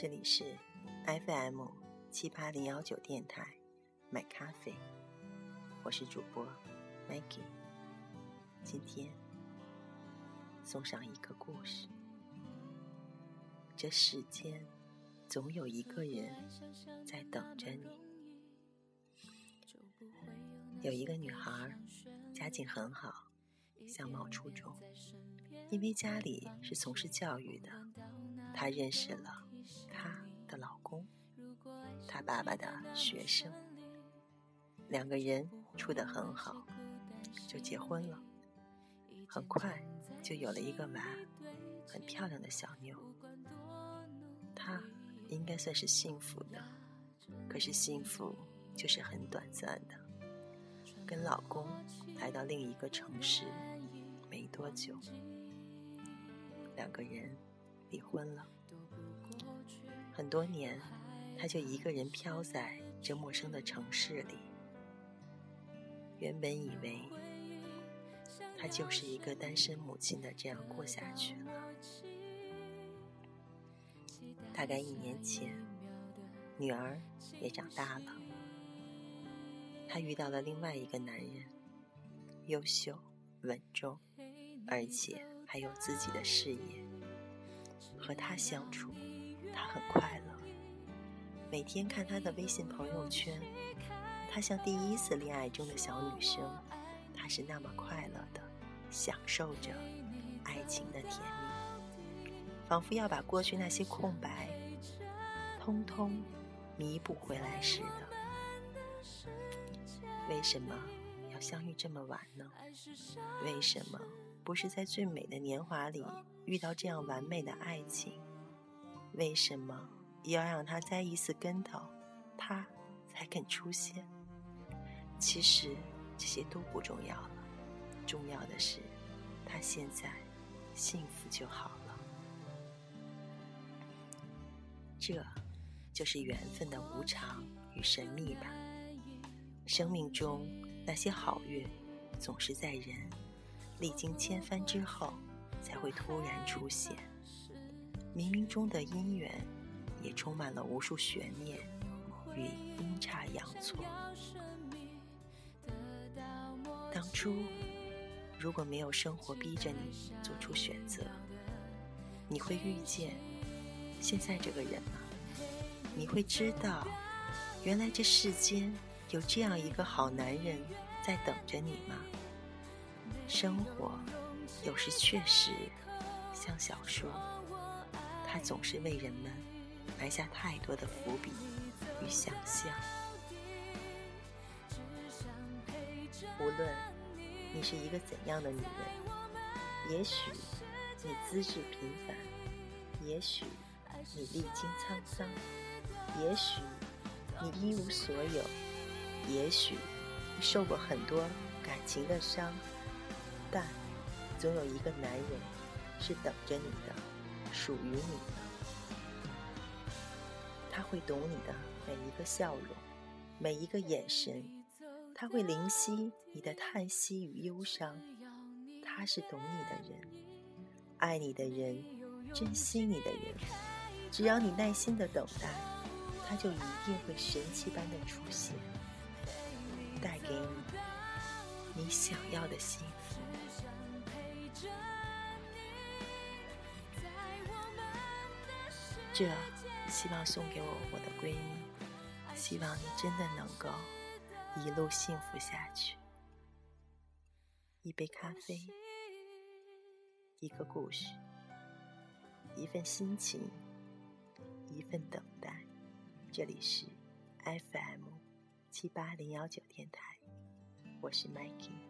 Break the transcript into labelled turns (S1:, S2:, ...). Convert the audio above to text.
S1: 这里是 FM 七八零幺九电台，买咖啡，我是主播 Maggie，今天送上一个故事。这世间总有一个人在等着你。有一个女孩，家境很好，相貌出众，因为家里是从事教育的，她认识了，他爸爸的学生，两个人处得很好，就结婚了，很快就有了一个娃，很漂亮的小妞，她应该算是幸福的，可是幸福就是很短暂的。跟老公来到另一个城市没多久，两个人离婚了。很多年，他就一个人飘在这陌生的城市里。原本以为他就是一个单身母亲的这样过下去了。大概一年前，女儿也长大了。她遇到了另外一个男人，优秀、稳重，而且还有自己的事业。和他相处，她很快。每天看他的微信朋友圈，他像第一次恋爱中的小女生，她是那么快乐的，享受着爱情的甜蜜，仿佛要把过去那些空白，通通弥补回来似的。为什么要相遇这么晚呢？为什么不是在最美的年华里遇到这样完美的爱情？为什么要让他栽一次跟头，他才肯出现？其实这些都不重要了，重要的是他现在幸福就好了。这就是缘分的无常与神秘吧。生命中那些好运，总是在人历经千帆之后，才会突然出现。冥冥中的姻缘，也充满了无数悬念与阴差阳错。当初如果没有生活逼着你做出选择，你会遇见现在这个人吗？你会知道，原来这世间。有这样一个好男人在等着你吗？生活有时确实像小说，它总是为人们埋下太多的伏笔与想象。无论你是一个怎样的女人，也许你资质平凡，也许你历经沧桑，也许你一无所有。也许你受过很多感情的伤，但总有一个男人是等着你的，属于你的。他会懂你的每一个笑容，每一个眼神，他会灵犀你的叹息与忧伤。他是懂你的人，爱你的人，珍惜你的人。只要你耐心的等待，他就一定会神奇般的出现。带给你你想要的幸福。这希望送给我我的闺蜜，希望你真的能够一路幸福下去。一杯咖啡，一个故事，一份心情，一份等待。这里是 FM。七八零幺九电台，我是 Mikey。